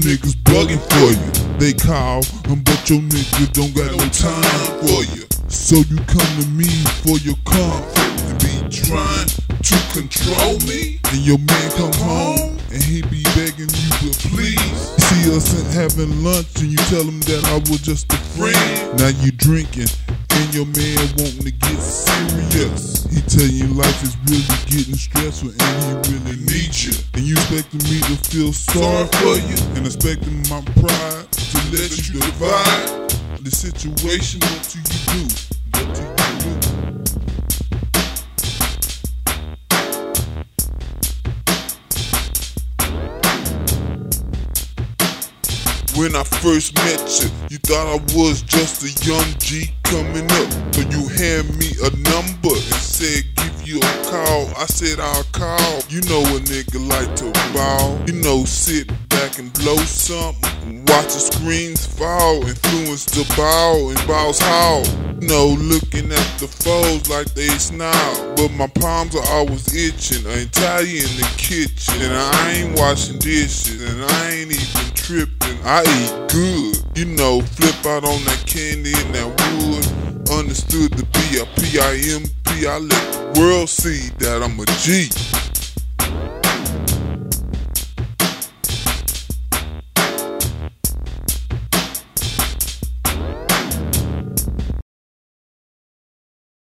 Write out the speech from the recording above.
niggas bugging for you. They call, but your nigga don't got no time for you. So you come to me for your comfort and be trying to control me. And your man come home and he be begging you to please. See us having lunch and you tell him that I was just a friend. Now you drinking and your man wanting to get serious. He tell you life is really getting stressful and he really needs you. Expecting me to feel sorry for you and expecting my pride to let you divide the situation. Do you do? What you? When I first met you, you thought I was just a young G coming up. So you hand me a I said I'll call. You know a nigga like to ball. You know sit back and blow something. Watch the screens fall, influence the ball and balls haul. You know looking at the foes like they snarl. But my palms are always itching. I ain't tired in the kitchen. And I ain't washing dishes. And I ain't even tripping. I eat good. You know, flip out on that candy and that wood. Understood to the B-I-P-I-M-P. I let the world see that I'm a G.